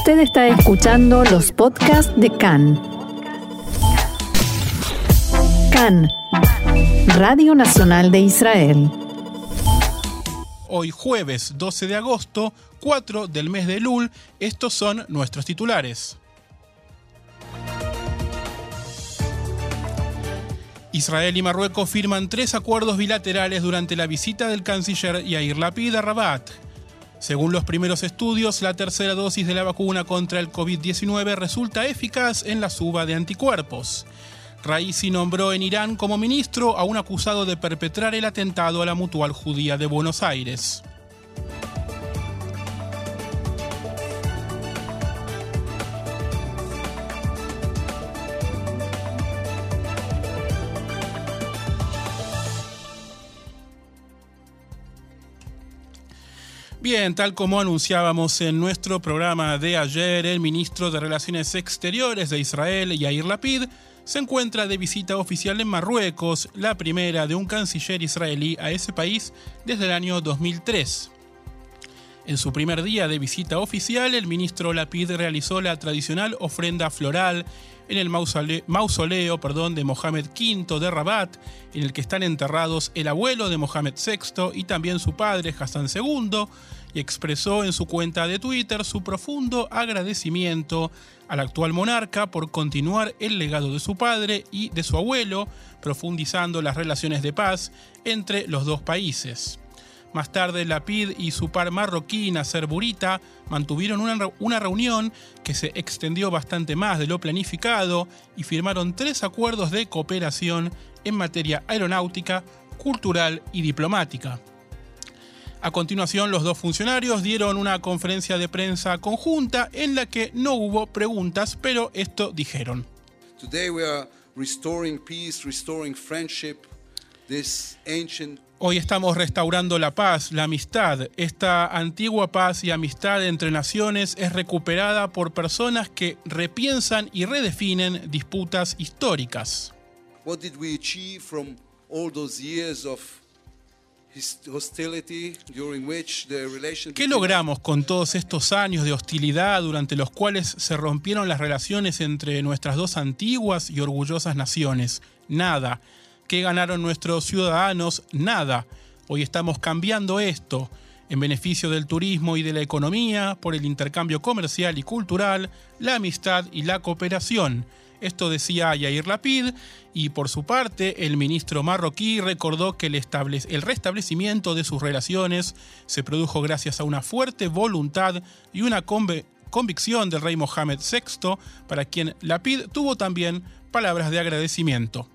Usted está escuchando los podcasts de CAN. CAN, Radio Nacional de Israel. Hoy jueves 12 de agosto, 4 del mes de Lul, estos son nuestros titulares. Israel y Marruecos firman tres acuerdos bilaterales durante la visita del canciller Yair Lapid a Rabat. Según los primeros estudios, la tercera dosis de la vacuna contra el COVID-19 resulta eficaz en la suba de anticuerpos. Raisi nombró en Irán como ministro a un acusado de perpetrar el atentado a la Mutual Judía de Buenos Aires. Bien, tal como anunciábamos en nuestro programa de ayer, el ministro de Relaciones Exteriores de Israel, Yair Lapid, se encuentra de visita oficial en Marruecos, la primera de un canciller israelí a ese país desde el año 2003. En su primer día de visita oficial, el ministro Lapid realizó la tradicional ofrenda floral en el mausoleo, perdón, de Mohamed V de Rabat, en el que están enterrados el abuelo de Mohamed VI y también su padre Hassan II, y expresó en su cuenta de Twitter su profundo agradecimiento al actual monarca por continuar el legado de su padre y de su abuelo, profundizando las relaciones de paz entre los dos países. Más tarde, Lapid y su par marroquí, Nasser Burita, mantuvieron una, reunión que se extendió bastante más de lo planificado y firmaron tres acuerdos de cooperación en materia aeronáutica, cultural y diplomática. A continuación, los dos funcionarios dieron una conferencia de prensa conjunta en la que no hubo preguntas, pero esto dijeron. Today we are restoring peace, restoring friendship. Hoy estamos restaurando la paz, la amistad. Esta antigua paz y amistad entre naciones es recuperada por personas que repiensan y redefinen disputas históricas. ¿Qué logramos con todos estos años de hostilidad durante los cuales se rompieron las relaciones entre nuestras dos antiguas y orgullosas naciones? Nada. ¿Qué ganaron nuestros ciudadanos? Nada. Hoy estamos cambiando esto en beneficio del turismo y de la economía, por el intercambio comercial y cultural, la amistad y la cooperación. Esto decía Yair Lapid y por su parte el ministro marroquí recordó que el, el, restablecimiento de sus relaciones se produjo gracias a una fuerte voluntad y una convicción del rey Mohamed VI, para quien Lapid tuvo también palabras de agradecimiento.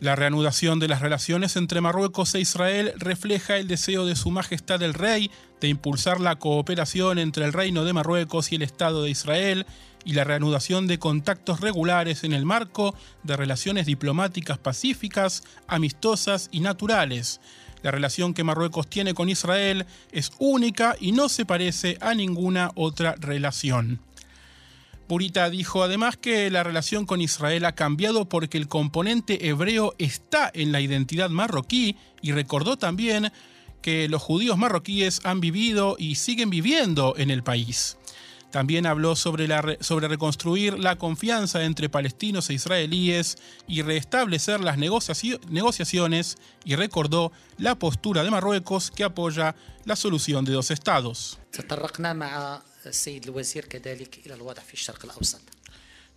La reanudación de las relaciones entre Marruecos e Israel refleja el deseo de Su Majestad el Rey de impulsar la cooperación entre el Reino de Marruecos y el Estado de Israel y la reanudación de contactos regulares en el marco de relaciones diplomáticas pacíficas, amistosas y naturales. La relación que Marruecos tiene con Israel es única y no se parece a ninguna otra relación. Purita dijo además que la relación con Israel ha cambiado porque el componente hebreo está en la identidad marroquí y recordó también que los judíos marroquíes han vivido y siguen viviendo en el país. También habló sobre, la, sobre reconstruir la confianza entre palestinos e israelíes y restablecer las negociaciones y recordó la postura de Marruecos que apoya la solución de dos estados.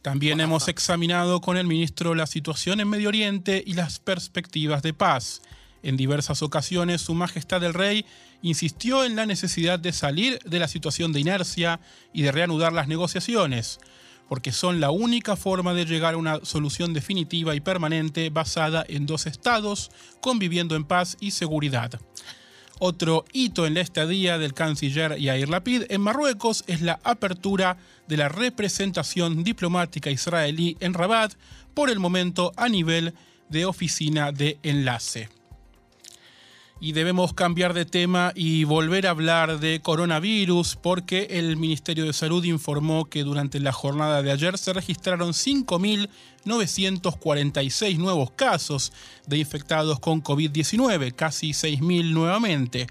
También hemos examinado con el ministro la situación en Medio Oriente y las perspectivas de paz. En diversas ocasiones, Su Majestad el Rey insistió en la necesidad de salir de la situación de inercia y de reanudar las negociaciones, porque son la única forma de llegar a una solución definitiva y permanente basada en dos estados, conviviendo en paz y seguridad. Otro hito en la estadía del canciller Yair Lapid en Marruecos es la apertura de la representación diplomática israelí en Rabat, por el momento a nivel de oficina de enlace. Y debemos cambiar de tema y volver a hablar de coronavirus porque el Ministerio de Salud informó que durante la jornada de ayer se registraron 5.946 nuevos casos de infectados con COVID-19, casi 6.000 nuevamente.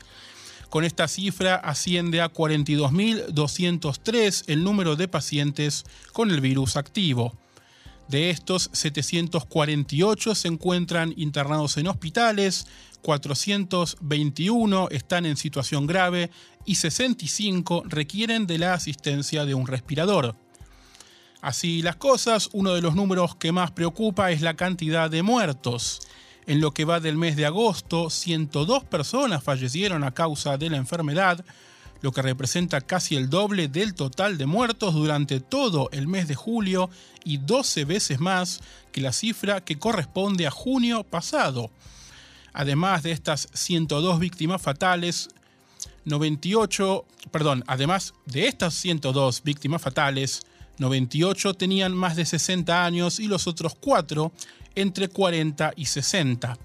Con esta cifra asciende a 42.203 el número de pacientes con el virus activo. De estos, 748 se encuentran internados en hospitales, 421 están en situación grave y 65 requieren de la asistencia de un respirador. Así las cosas, uno de los números que más preocupa es la cantidad de muertos. En lo que va del mes de agosto, 102 personas fallecieron a causa de la enfermedad, lo que representa casi el doble del total de muertos durante todo el mes de julio y 12 veces más que la cifra que corresponde a junio pasado. Además de estas 102 víctimas fatales, 98, perdón, además de estas 102 víctimas fatales, 98 tenían más de 60 años y los otros 4 entre 40 y 60.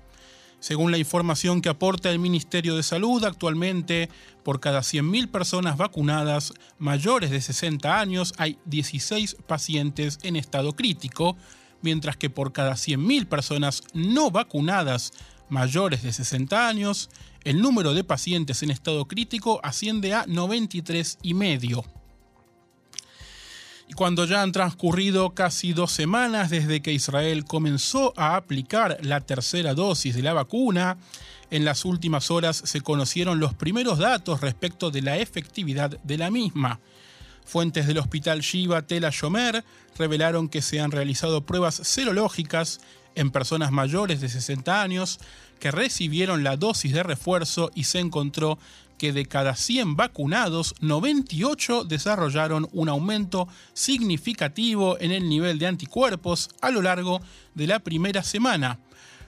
Según la información que aporta el Ministerio de Salud, actualmente por cada 100.000 personas vacunadas mayores de 60 años hay 16 pacientes en estado crítico, mientras que por cada 100.000 personas no vacunadas mayores de 60 años, el número de pacientes en estado crítico asciende a 93 y medio. Y cuando ya han transcurrido casi dos semanas desde que Israel comenzó a aplicar la tercera dosis de la vacuna, en las últimas horas se conocieron los primeros datos respecto de la efectividad de la misma. Fuentes del hospital Shiva Tel Shomer revelaron que se han realizado pruebas serológicas en personas mayores de 60 años que recibieron la dosis de refuerzo y se encontró que de cada 100 vacunados, 98 desarrollaron un aumento significativo en el nivel de anticuerpos a lo largo de la primera semana.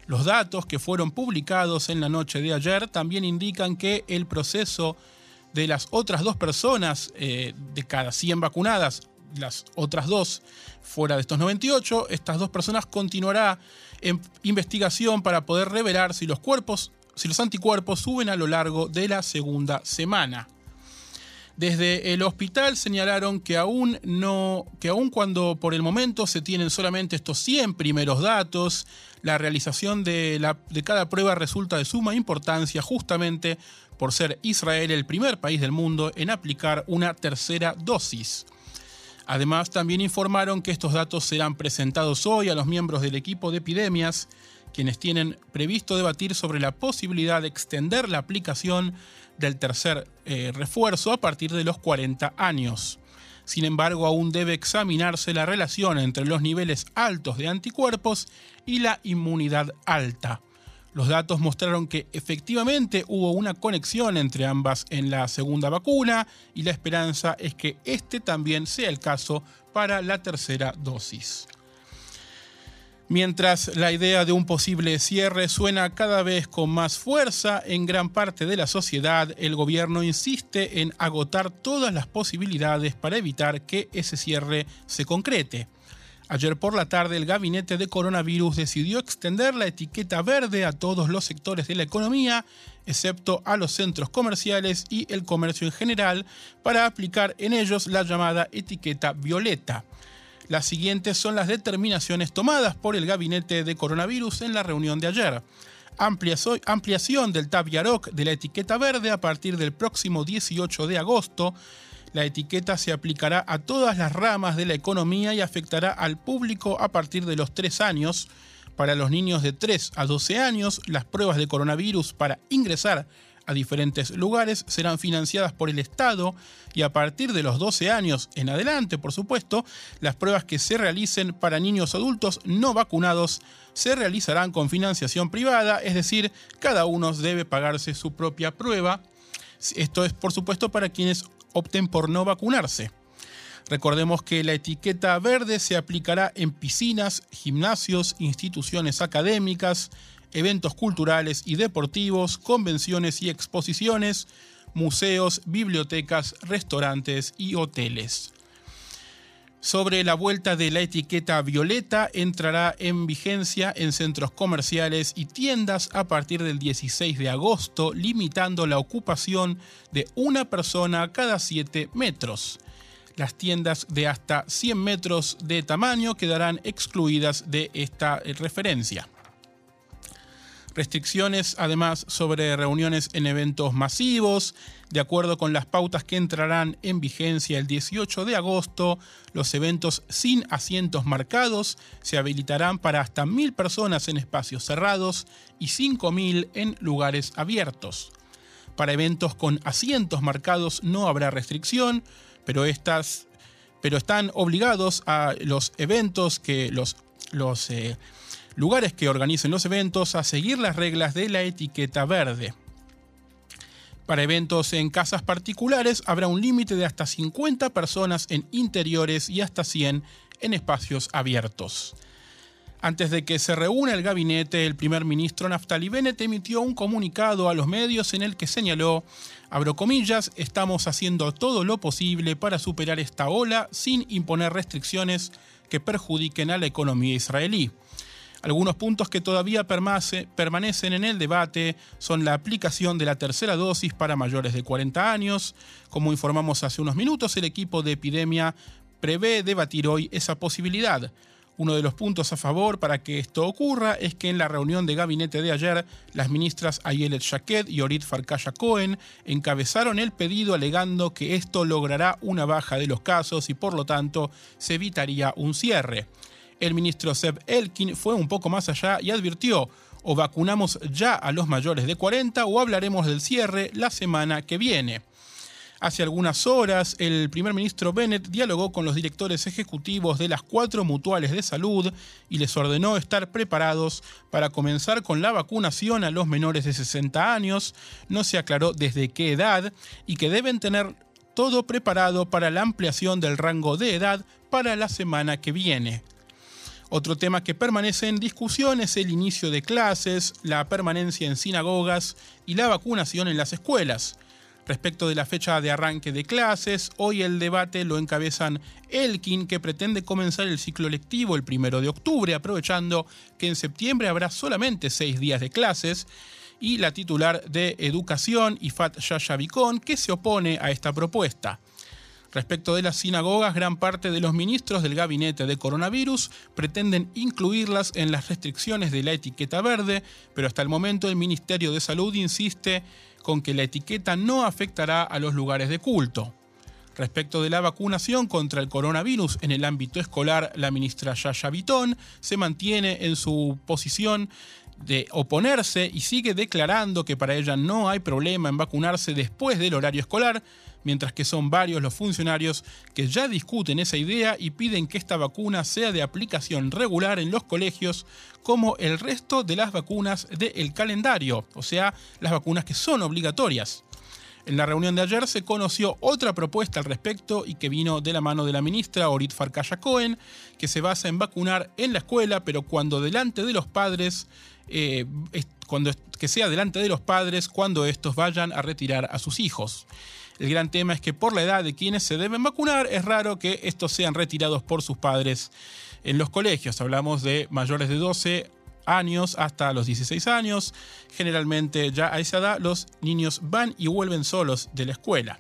Los datos que fueron publicados en la noche de ayer también indican que el proceso de las otras dos personas, eh, de cada 100 vacunadas, las otras dos fuera de estos 98, estas dos personas continuará en investigación para poder revelar si los cuerpos si los anticuerpos suben a lo largo de la segunda semana. Desde el hospital señalaron que aún, no, que aún cuando por el momento se tienen solamente estos 100 primeros datos, la realización de, la, de cada prueba resulta de suma importancia justamente por ser Israel el primer país del mundo en aplicar una tercera dosis. Además, también informaron que estos datos serán presentados hoy a los miembros del equipo de epidemias quienes tienen previsto debatir sobre la posibilidad de extender la aplicación del tercer eh, refuerzo a partir de los 40 años. Sin embargo, aún debe examinarse la relación entre los niveles altos de anticuerpos y la inmunidad alta. Los datos mostraron que efectivamente hubo una conexión entre ambas en la segunda vacuna y la esperanza es que este también sea el caso para la tercera dosis. Mientras la idea de un posible cierre suena cada vez con más fuerza en gran parte de la sociedad, el gobierno insiste en agotar todas las posibilidades para evitar que ese cierre se concrete. Ayer por la tarde el gabinete de coronavirus decidió extender la etiqueta verde a todos los sectores de la economía, excepto a los centros comerciales y el comercio en general, para aplicar en ellos la llamada etiqueta violeta. Las siguientes son las determinaciones tomadas por el gabinete de coronavirus en la reunión de ayer. Ampliación del Tab de la etiqueta verde a partir del próximo 18 de agosto. La etiqueta se aplicará a todas las ramas de la economía y afectará al público a partir de los 3 años. Para los niños de 3 a 12 años, las pruebas de coronavirus para ingresar a diferentes lugares serán financiadas por el Estado y a partir de los 12 años en adelante, por supuesto, las pruebas que se realicen para niños adultos no vacunados se realizarán con financiación privada, es decir, cada uno debe pagarse su propia prueba. Esto es, por supuesto, para quienes opten por no vacunarse. Recordemos que la etiqueta verde se aplicará en piscinas, gimnasios, instituciones académicas, eventos culturales y deportivos, convenciones y exposiciones, museos, bibliotecas, restaurantes y hoteles. Sobre la vuelta de la etiqueta violeta entrará en vigencia en centros comerciales y tiendas a partir del 16 de agosto, limitando la ocupación de una persona cada 7 metros. Las tiendas de hasta 100 metros de tamaño quedarán excluidas de esta referencia. Restricciones además sobre reuniones en eventos masivos. De acuerdo con las pautas que entrarán en vigencia el 18 de agosto, los eventos sin asientos marcados se habilitarán para hasta mil personas en espacios cerrados y 5.000 en lugares abiertos. Para eventos con asientos marcados no habrá restricción, pero, estas, pero están obligados a los eventos que los, los eh, lugares que organicen los eventos a seguir las reglas de la etiqueta verde. Para eventos en casas particulares habrá un límite de hasta 50 personas en interiores y hasta 100 en espacios abiertos. Antes de que se reúna el gabinete, el primer ministro Naftali Bennett emitió un comunicado a los medios en el que señaló, abro comillas, estamos haciendo todo lo posible para superar esta ola sin imponer restricciones que perjudiquen a la economía israelí. Algunos puntos que todavía permanecen en el debate son la aplicación de la tercera dosis para mayores de 40 años. Como informamos hace unos minutos, el equipo de epidemia prevé debatir hoy esa posibilidad. Uno de los puntos a favor para que esto ocurra es que en la reunión de gabinete de ayer, las ministras Ayelet Shaked y Orit Farkasha Cohen encabezaron el pedido alegando que esto logrará una baja de los casos y por lo tanto se evitaría un cierre. El ministro Seb Elkin fue un poco más allá y advirtió, o vacunamos ya a los mayores de 40 o hablaremos del cierre la semana que viene. Hace algunas horas, el primer ministro Bennett dialogó con los directores ejecutivos de las cuatro mutuales de salud y les ordenó estar preparados para comenzar con la vacunación a los menores de 60 años, no se aclaró desde qué edad, y que deben tener todo preparado para la ampliación del rango de edad para la semana que viene. Otro tema que permanece en discusión es el inicio de clases, la permanencia en sinagogas y la vacunación en las escuelas. Respecto de la fecha de arranque de clases, hoy el debate lo encabezan Elkin, que pretende comenzar el ciclo lectivo el primero de octubre, aprovechando que en septiembre habrá solamente seis días de clases, y la titular de Educación, Ifat Yashabikon, que se opone a esta propuesta. Respecto de las sinagogas, gran parte de los ministros del gabinete de coronavirus pretenden incluirlas en las restricciones de la etiqueta verde, pero hasta el momento el Ministerio de Salud insiste con que la etiqueta no afectará a los lugares de culto. Respecto de la vacunación contra el coronavirus en el ámbito escolar, la ministra Yaya Vitón se mantiene en su posición de oponerse y sigue declarando que para ella no hay problema en vacunarse después del horario escolar, mientras que son varios los funcionarios que ya discuten esa idea y piden que esta vacuna sea de aplicación regular en los colegios como el resto de las vacunas del calendario, o sea, las vacunas que son obligatorias. En la reunión de ayer se conoció otra propuesta al respecto y que vino de la mano de la ministra Orit Farkaya Cohen, que se basa en vacunar en la escuela, pero cuando delante de los padres, eh, cuando, que sea delante de los padres cuando estos vayan a retirar a sus hijos. El gran tema es que por la edad de quienes se deben vacunar es raro que estos sean retirados por sus padres en los colegios. Hablamos de mayores de 12 años hasta los 16 años. Generalmente ya a esa edad los niños van y vuelven solos de la escuela.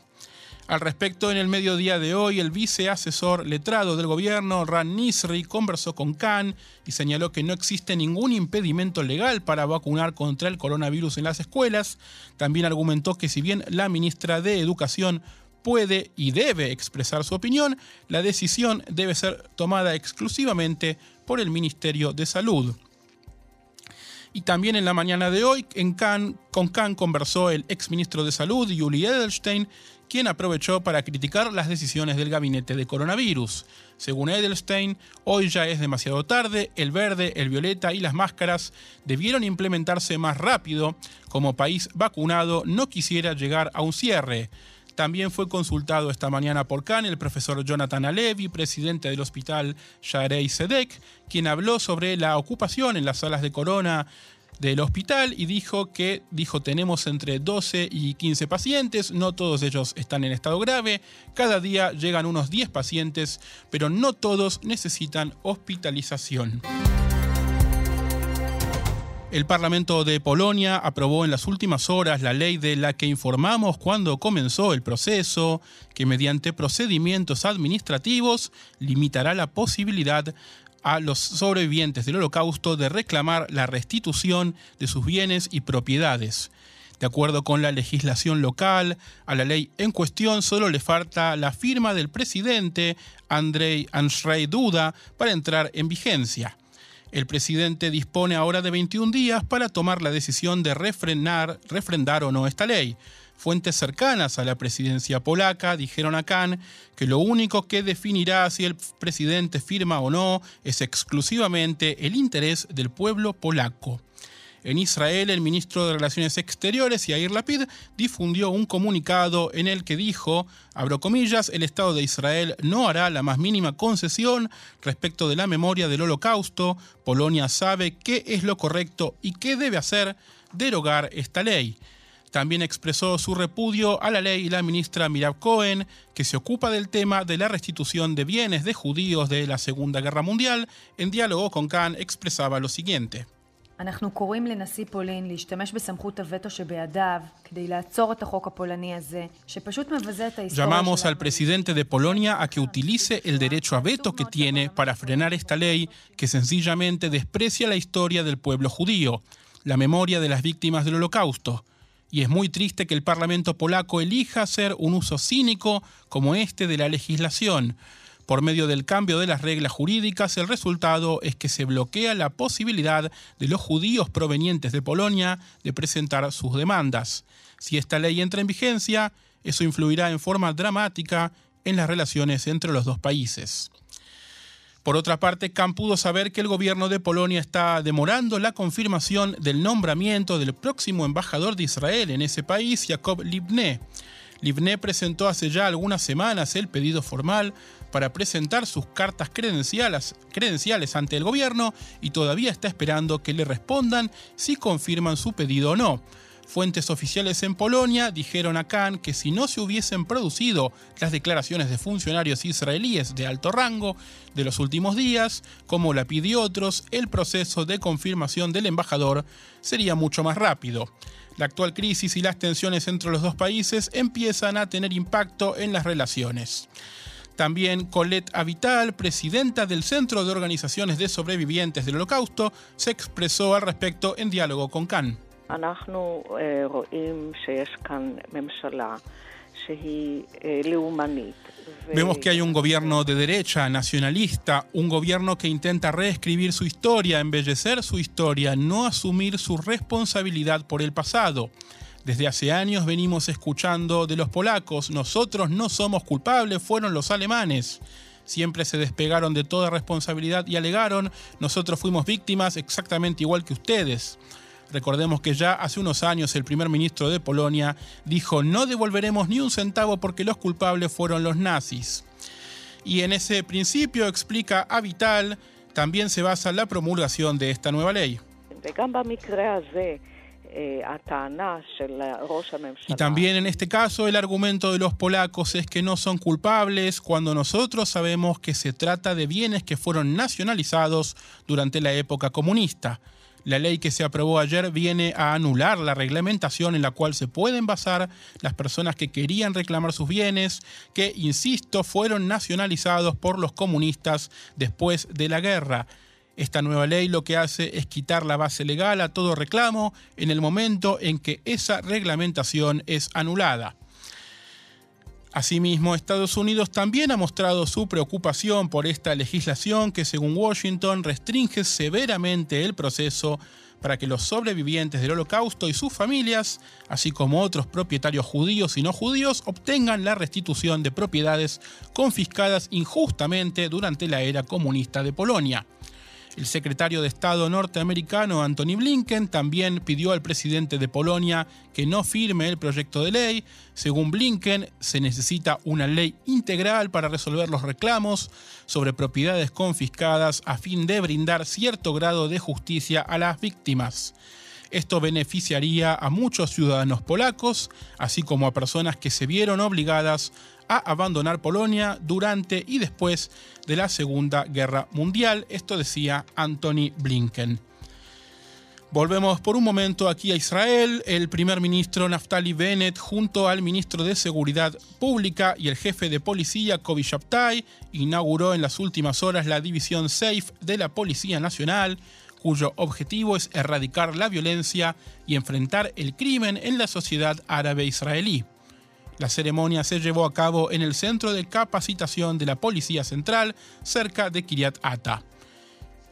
Al respecto, en el mediodía de hoy, el viceasesor letrado del gobierno, Ran Nisri, conversó con Khan y señaló que no existe ningún impedimento legal para vacunar contra el coronavirus en las escuelas. También argumentó que si bien la ministra de Educación puede y debe expresar su opinión, la decisión debe ser tomada exclusivamente por el Ministerio de Salud. Y también en la mañana de hoy, en con Khan conversó el exministro de Salud, Yuli Edelstein, quien aprovechó para criticar las decisiones del gabinete de coronavirus. Según Edelstein, hoy ya es demasiado tarde, el verde, el violeta y las máscaras debieron implementarse más rápido. Como país vacunado no quisiera llegar a un cierre. También fue consultado esta mañana por Khan el profesor Jonathan Alevi, presidente del hospital Sharei Sedek, quien habló sobre la ocupación en las salas de corona del hospital y dijo que dijo tenemos entre 12 y 15 pacientes, no todos ellos están en estado grave, cada día llegan unos 10 pacientes, pero no todos necesitan hospitalización. El Parlamento de Polonia aprobó en las últimas horas la ley de la que informamos cuando comenzó el proceso, que mediante procedimientos administrativos limitará la posibilidad a los sobrevivientes del holocausto de reclamar la restitución de sus bienes y propiedades. De acuerdo con la legislación local, a la ley en cuestión solo le falta la firma del presidente Andrei Andrzej Duda para entrar en vigencia. El presidente dispone ahora de 21 días para tomar la decisión de refrenar, refrendar o no esta ley. Fuentes cercanas a la presidencia polaca dijeron a Khan que lo único que definirá si el presidente firma o no es exclusivamente el interés del pueblo polaco. En Israel, el ministro de Relaciones Exteriores, Yair Lapid, difundió un comunicado en el que dijo, abro comillas, el Estado de Israel no hará la más mínima concesión respecto de la memoria del holocausto. Polonia sabe qué es lo correcto y qué debe hacer derogar esta ley. También expresó su repudio a la ley la ministra Mirav Cohen, que se ocupa del tema de la restitución de bienes de judíos de la Segunda Guerra Mundial. En diálogo con Khan expresaba lo siguiente. אנחנו קוראים לנשיא פולין להשתמש בסמכות הווטו שבידיו כדי לעצור את החוק הפולני הזה, שפשוט מבזה את ההיסטוריה Llamamos al presidente de Polonia a que utilice el derecho a veto que tiene para frenar esta ley que sencillamente desprecia la historia del pueblo judío, la memoria de las víctimas del holocausto. Y es muy triste que el Parlamento polaco elija hacer un uso cínico como este de la legislación, por medio del cambio de las reglas jurídicas, el resultado es que se bloquea la posibilidad de los judíos provenientes de Polonia de presentar sus demandas. Si esta ley entra en vigencia, eso influirá en forma dramática en las relaciones entre los dos países. Por otra parte, Khan pudo saber que el gobierno de Polonia está demorando la confirmación del nombramiento del próximo embajador de Israel en ese país, Jacob Libne. Livné presentó hace ya algunas semanas el pedido formal para presentar sus cartas credenciales, credenciales ante el gobierno y todavía está esperando que le respondan si confirman su pedido o no. Fuentes oficiales en Polonia dijeron a Khan que si no se hubiesen producido las declaraciones de funcionarios israelíes de alto rango de los últimos días, como la pidió otros, el proceso de confirmación del embajador sería mucho más rápido. La actual crisis y las tensiones entre los dos países empiezan a tener impacto en las relaciones. También Colette Avital, presidenta del Centro de Organizaciones de Sobrevivientes del Holocausto, se expresó al respecto en diálogo con Khan. Vemos que hay un gobierno de derecha, nacionalista, un gobierno que intenta reescribir su historia, embellecer su historia, no asumir su responsabilidad por el pasado. Desde hace años venimos escuchando de los polacos, nosotros no somos culpables, fueron los alemanes. Siempre se despegaron de toda responsabilidad y alegaron, nosotros fuimos víctimas exactamente igual que ustedes. Recordemos que ya hace unos años el primer ministro de Polonia dijo no devolveremos ni un centavo porque los culpables fueron los nazis. Y en ese principio, explica a Vital, también se basa la promulgación de esta nueva ley. Y también en este caso el argumento de los polacos es que no son culpables cuando nosotros sabemos que se trata de bienes que fueron nacionalizados durante la época comunista. La ley que se aprobó ayer viene a anular la reglamentación en la cual se pueden basar las personas que querían reclamar sus bienes, que, insisto, fueron nacionalizados por los comunistas después de la guerra. Esta nueva ley lo que hace es quitar la base legal a todo reclamo en el momento en que esa reglamentación es anulada. Asimismo, Estados Unidos también ha mostrado su preocupación por esta legislación que, según Washington, restringe severamente el proceso para que los sobrevivientes del holocausto y sus familias, así como otros propietarios judíos y no judíos, obtengan la restitución de propiedades confiscadas injustamente durante la era comunista de Polonia. El secretario de Estado norteamericano Anthony Blinken también pidió al presidente de Polonia que no firme el proyecto de ley. Según Blinken, se necesita una ley integral para resolver los reclamos sobre propiedades confiscadas a fin de brindar cierto grado de justicia a las víctimas. Esto beneficiaría a muchos ciudadanos polacos, así como a personas que se vieron obligadas a abandonar Polonia durante y después de la Segunda Guerra Mundial. Esto decía Anthony Blinken. Volvemos por un momento aquí a Israel. El primer ministro Naftali Bennett, junto al ministro de Seguridad Pública y el jefe de policía Kobi Shabtai, inauguró en las últimas horas la división SAFE de la Policía Nacional, cuyo objetivo es erradicar la violencia y enfrentar el crimen en la sociedad árabe israelí. La ceremonia se llevó a cabo en el centro de capacitación de la Policía Central, cerca de Kiryat Ata.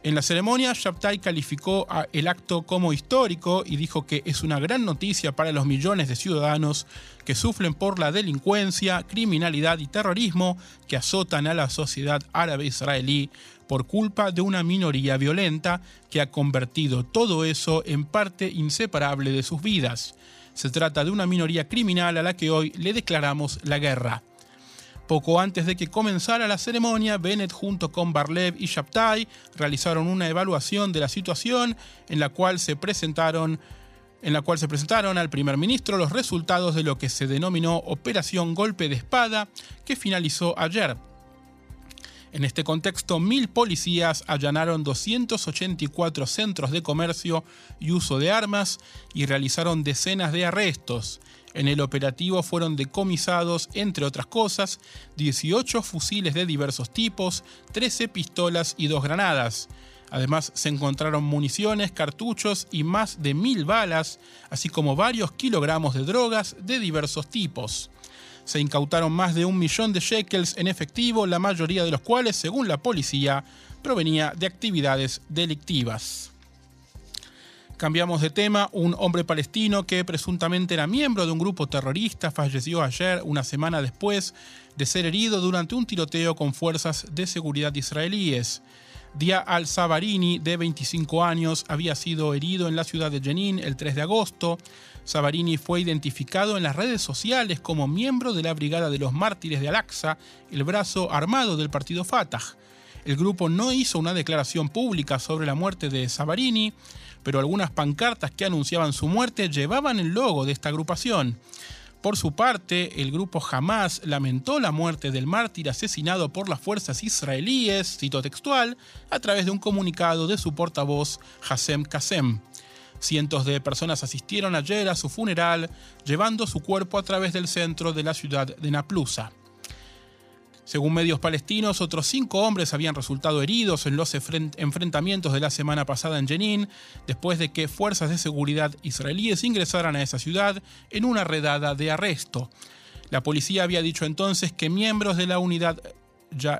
En la ceremonia, Shabtai calificó el acto como histórico y dijo que es una gran noticia para los millones de ciudadanos que sufren por la delincuencia, criminalidad y terrorismo que azotan a la sociedad árabe israelí por culpa de una minoría violenta que ha convertido todo eso en parte inseparable de sus vidas. Se trata de una minoría criminal a la que hoy le declaramos la guerra. Poco antes de que comenzara la ceremonia, Bennett junto con Barlev y Shabtai realizaron una evaluación de la situación en la cual se presentaron en la cual se presentaron al primer ministro los resultados de lo que se denominó Operación Golpe de Espada, que finalizó ayer. En este contexto, mil policías allanaron 284 centros de comercio y uso de armas y realizaron decenas de arrestos. En el operativo fueron decomisados, entre otras cosas, 18 fusiles de diversos tipos, 13 pistolas y dos granadas. Además se encontraron municiones, cartuchos y más de mil balas, así como varios kilogramos de drogas de diversos tipos. Se incautaron más de un millón de shekels en efectivo, la mayoría de los cuales, según la policía, provenía de actividades delictivas. Cambiamos de tema. Un hombre palestino que presuntamente era miembro de un grupo terrorista falleció ayer, una semana después de ser herido durante un tiroteo con fuerzas de seguridad israelíes. Dia al-Sabarini, de 25 años, había sido herido en la ciudad de Jenin el 3 de agosto. Sabarini fue identificado en las redes sociales como miembro de la Brigada de los Mártires de Al-Aqsa, el brazo armado del partido Fatah. El grupo no hizo una declaración pública sobre la muerte de Sabarini, pero algunas pancartas que anunciaban su muerte llevaban el logo de esta agrupación. Por su parte, el grupo Hamas lamentó la muerte del mártir asesinado por las fuerzas israelíes, cito textual, a través de un comunicado de su portavoz Hassem Kassem. Cientos de personas asistieron ayer a su funeral, llevando su cuerpo a través del centro de la ciudad de Naplusa. Según medios palestinos, otros cinco hombres habían resultado heridos en los enfrentamientos de la semana pasada en Jenin, después de que fuerzas de seguridad israelíes ingresaran a esa ciudad en una redada de arresto. La policía había dicho entonces que miembros de la unidad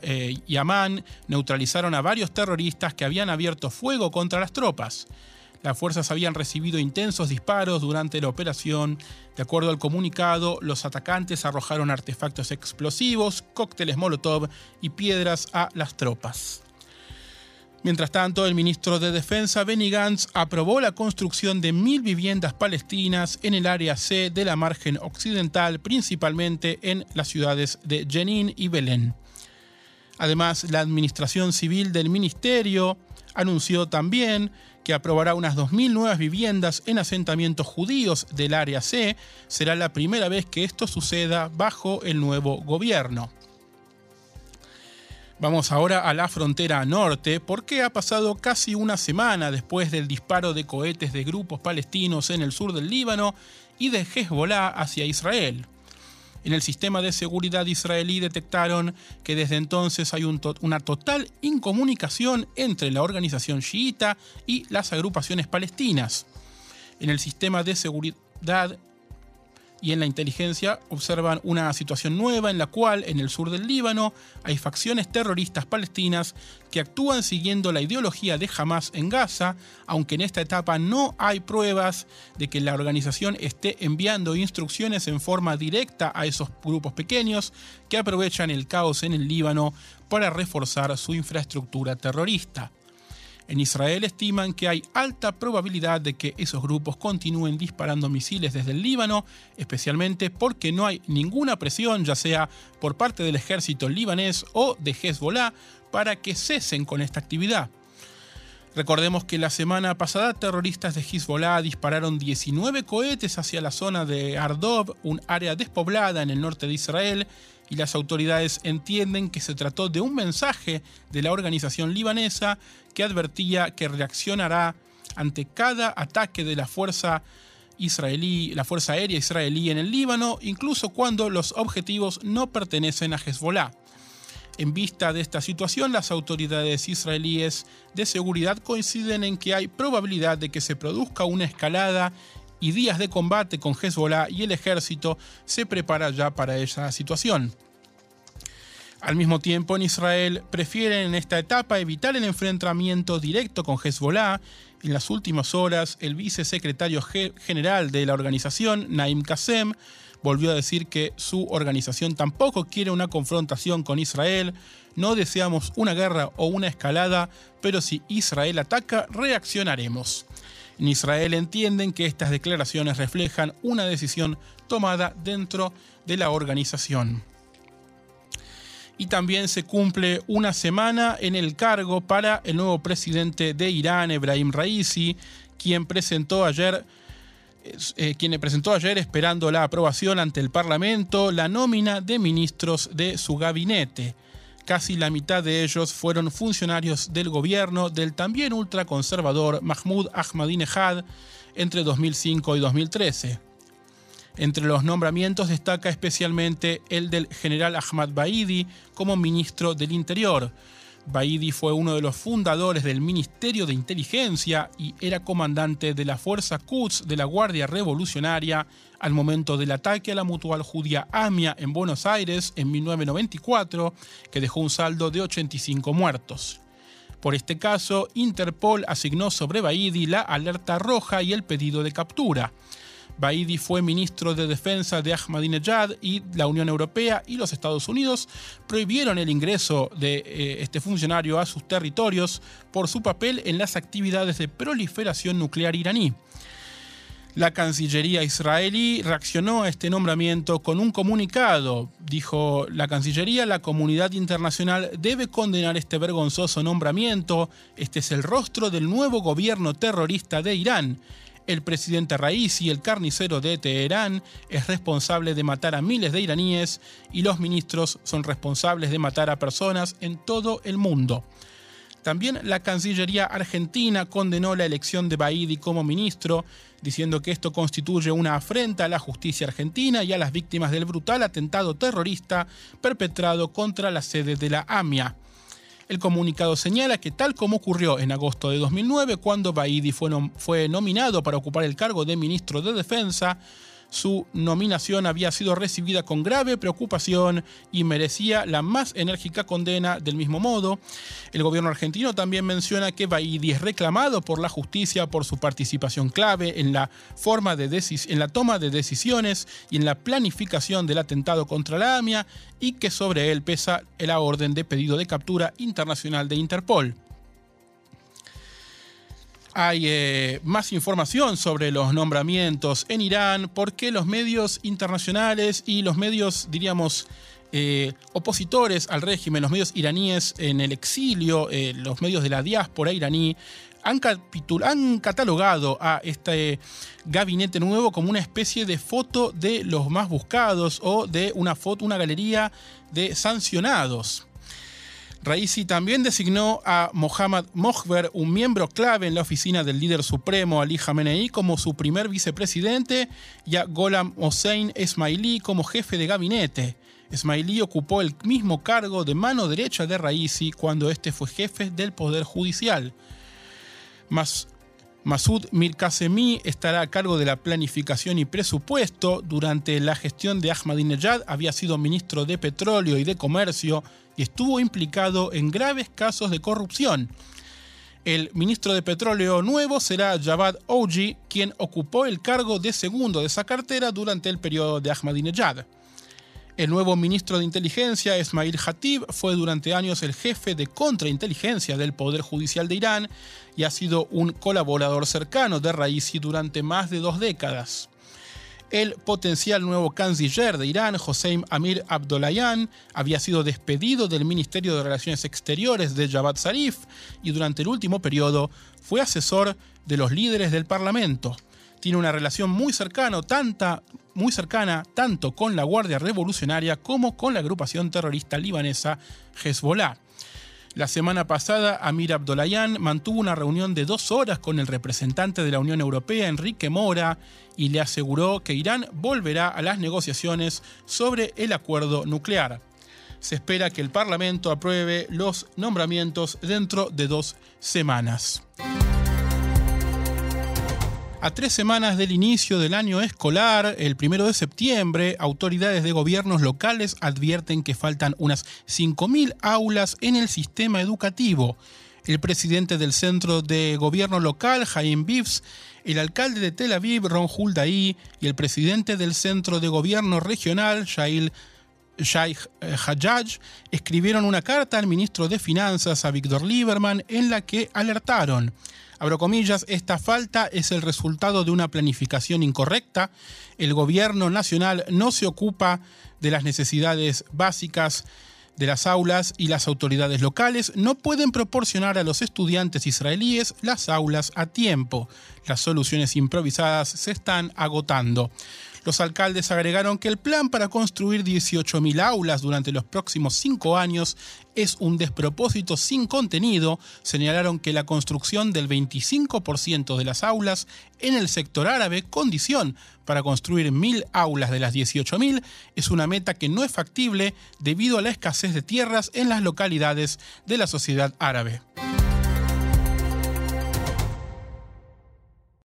eh, Yaman neutralizaron a varios terroristas que habían abierto fuego contra las tropas. Las fuerzas habían recibido intensos disparos durante la operación. De acuerdo al comunicado, los atacantes arrojaron artefactos explosivos, cócteles Molotov y piedras a las tropas. Mientras tanto, el ministro de Defensa Benny Gantz aprobó la construcción de mil viviendas palestinas en el área C de la margen occidental, principalmente en las ciudades de Jenin y Belén. Además, la administración civil del ministerio anunció también que aprobará unas 2.000 nuevas viviendas en asentamientos judíos del área C. Será la primera vez que esto suceda bajo el nuevo gobierno. Vamos ahora a la frontera norte, porque ha pasado casi una semana después del disparo de cohetes de grupos palestinos en el sur del Líbano y de Hezbollah hacia Israel. En el sistema de seguridad israelí detectaron que desde entonces hay una total incomunicación entre la organización chiita y las agrupaciones palestinas. En el sistema de seguridad y en la inteligencia observan una situación nueva en la cual en el sur del Líbano hay facciones terroristas palestinas que actúan siguiendo la ideología de Hamas en Gaza, aunque en esta etapa no hay pruebas de que la organización esté enviando instrucciones en forma directa a esos grupos pequeños que aprovechan el caos en el Líbano para reforzar su infraestructura terrorista. En Israel estiman que hay alta probabilidad de que esos grupos continúen disparando misiles desde el Líbano, especialmente porque no hay ninguna presión, ya sea por parte del ejército libanés o de Hezbollah, para que cesen con esta actividad. Recordemos que la semana pasada terroristas de Hezbollah dispararon 19 cohetes hacia la zona de Ardov, un área despoblada en el norte de Israel, y las autoridades entienden que se trató de un mensaje de la organización libanesa que advertía que reaccionará ante cada ataque de la fuerza israelí, la fuerza aérea israelí en el Líbano, incluso cuando los objetivos no pertenecen a Hezbollah. En vista de esta situación, las autoridades israelíes de seguridad coinciden en que hay probabilidad de que se produzca una escalada y días de combate con Hezbollah y el ejército se prepara ya para esa situación. Al mismo tiempo, en Israel prefieren en esta etapa evitar el enfrentamiento directo con Hezbollah. En las últimas horas, el vicesecretario general de la organización, Naim Qasem, volvió a decir que su organización tampoco quiere una confrontación con Israel, no deseamos una guerra o una escalada, pero si Israel ataca, reaccionaremos. En Israel entienden que estas declaraciones reflejan una decisión tomada dentro de la organización. Y también se cumple una semana en el cargo para el nuevo presidente de Irán, Ebrahim Raisi, quien presentó ayer eh, quien presentó ayer esperando la aprobación ante el Parlamento la nómina de ministros de su gabinete. Casi la mitad de ellos fueron funcionarios del gobierno del también ultraconservador Mahmoud Ahmadinejad entre 2005 y 2013. Entre los nombramientos destaca especialmente el del general Ahmad Baidi como ministro del Interior, Baidi fue uno de los fundadores del Ministerio de Inteligencia y era comandante de la Fuerza Quds de la Guardia Revolucionaria al momento del ataque a la mutual judía AMIA en Buenos Aires en 1994, que dejó un saldo de 85 muertos. Por este caso, Interpol asignó sobre Baidi la alerta roja y el pedido de captura. Baidi fue ministro de Defensa de Ahmadinejad y la Unión Europea y los Estados Unidos prohibieron el ingreso de eh, este funcionario a sus territorios por su papel en las actividades de proliferación nuclear iraní. La Cancillería israelí reaccionó a este nombramiento con un comunicado. Dijo la Cancillería, la comunidad internacional debe condenar este vergonzoso nombramiento. Este es el rostro del nuevo gobierno terrorista de Irán. El presidente Raisi, el carnicero de Teherán, es responsable de matar a miles de iraníes y los ministros son responsables de matar a personas en todo el mundo. También la Cancillería argentina condenó la elección de Baidi como ministro, diciendo que esto constituye una afrenta a la justicia argentina y a las víctimas del brutal atentado terrorista perpetrado contra la sede de la AMIA. El comunicado señala que tal como ocurrió en agosto de 2009, cuando Baidi fue, fue nominado para ocupar el cargo de ministro de Defensa, su nominación había sido recibida con grave preocupación y merecía la más enérgica condena del mismo modo. El gobierno argentino también menciona que Baidi es reclamado por la justicia por su participación clave en la, forma de en la toma de decisiones y en la planificación del atentado contra la AMIA y que sobre él pesa la orden de pedido de captura internacional de Interpol hay eh, más información sobre los nombramientos en Irán, porque los medios internacionales y los medios, diríamos, eh, opositores al régimen, los medios iraníes en el exilio, eh, los medios de la diáspora iraní, han, han, catalogado a este gabinete nuevo como una especie de foto de los más buscados o de una foto, una galería de sancionados. Raisi también designó a Mohammad Mohber, un miembro clave en la oficina del líder supremo Ali Khamenei, como su primer vicepresidente, y a Golam Hossein Esmaili como jefe de gabinete. Esmaili ocupó el mismo cargo de mano derecha de Raisi cuando este fue jefe del Poder Judicial. Mas Masud Mirkasemi estará a cargo de la planificación y presupuesto. Durante la gestión de Ahmadinejad había sido ministro de Petróleo y de Comercio y estuvo implicado en graves casos de corrupción. El ministro de Petróleo nuevo será Javad Ouji, quien ocupó el cargo de segundo de esa cartera durante el periodo de Ahmadinejad. El nuevo ministro de Inteligencia, Esmail Hatib, fue durante años el jefe de contrainteligencia del Poder Judicial de Irán y ha sido un colaborador cercano de Raisi durante más de dos décadas. El potencial nuevo canciller de Irán, Hossein Amir Abdollahian, había sido despedido del Ministerio de Relaciones Exteriores de Javad Zarif y durante el último periodo fue asesor de los líderes del Parlamento. Tiene una relación muy cercana, muy cercana tanto con la Guardia Revolucionaria como con la agrupación terrorista libanesa Hezbollah. La semana pasada, Amir Abdollahian mantuvo una reunión de dos horas con el representante de la Unión Europea, Enrique Mora, y le aseguró que Irán volverá a las negociaciones sobre el acuerdo nuclear. Se espera que el Parlamento apruebe los nombramientos dentro de dos semanas. A tres semanas del inicio del año escolar, el primero de septiembre, autoridades de gobiernos locales advierten que faltan unas 5.000 aulas en el sistema educativo. El presidente del Centro de Gobierno Local, Jaime Bivs, el alcalde de Tel Aviv, Ron Huldaí, y el presidente del Centro de Gobierno Regional, Shail Sheikh Hajjaj, escribieron una carta al ministro de Finanzas, a Víctor Lieberman, en la que alertaron abro comillas, esta falta es el resultado de una planificación incorrecta. El gobierno nacional no se ocupa de las necesidades básicas de las aulas y las autoridades locales no pueden proporcionar a los estudiantes israelíes las aulas a tiempo. Las soluciones improvisadas se están agotando. Los alcaldes agregaron que el plan para construir 18.000 aulas durante los próximos cinco años es un despropósito sin contenido. Señalaron que la construcción del 25% de las aulas en el sector árabe, condición para construir 1.000 aulas de las 18.000, es una meta que no es factible debido a la escasez de tierras en las localidades de la sociedad árabe.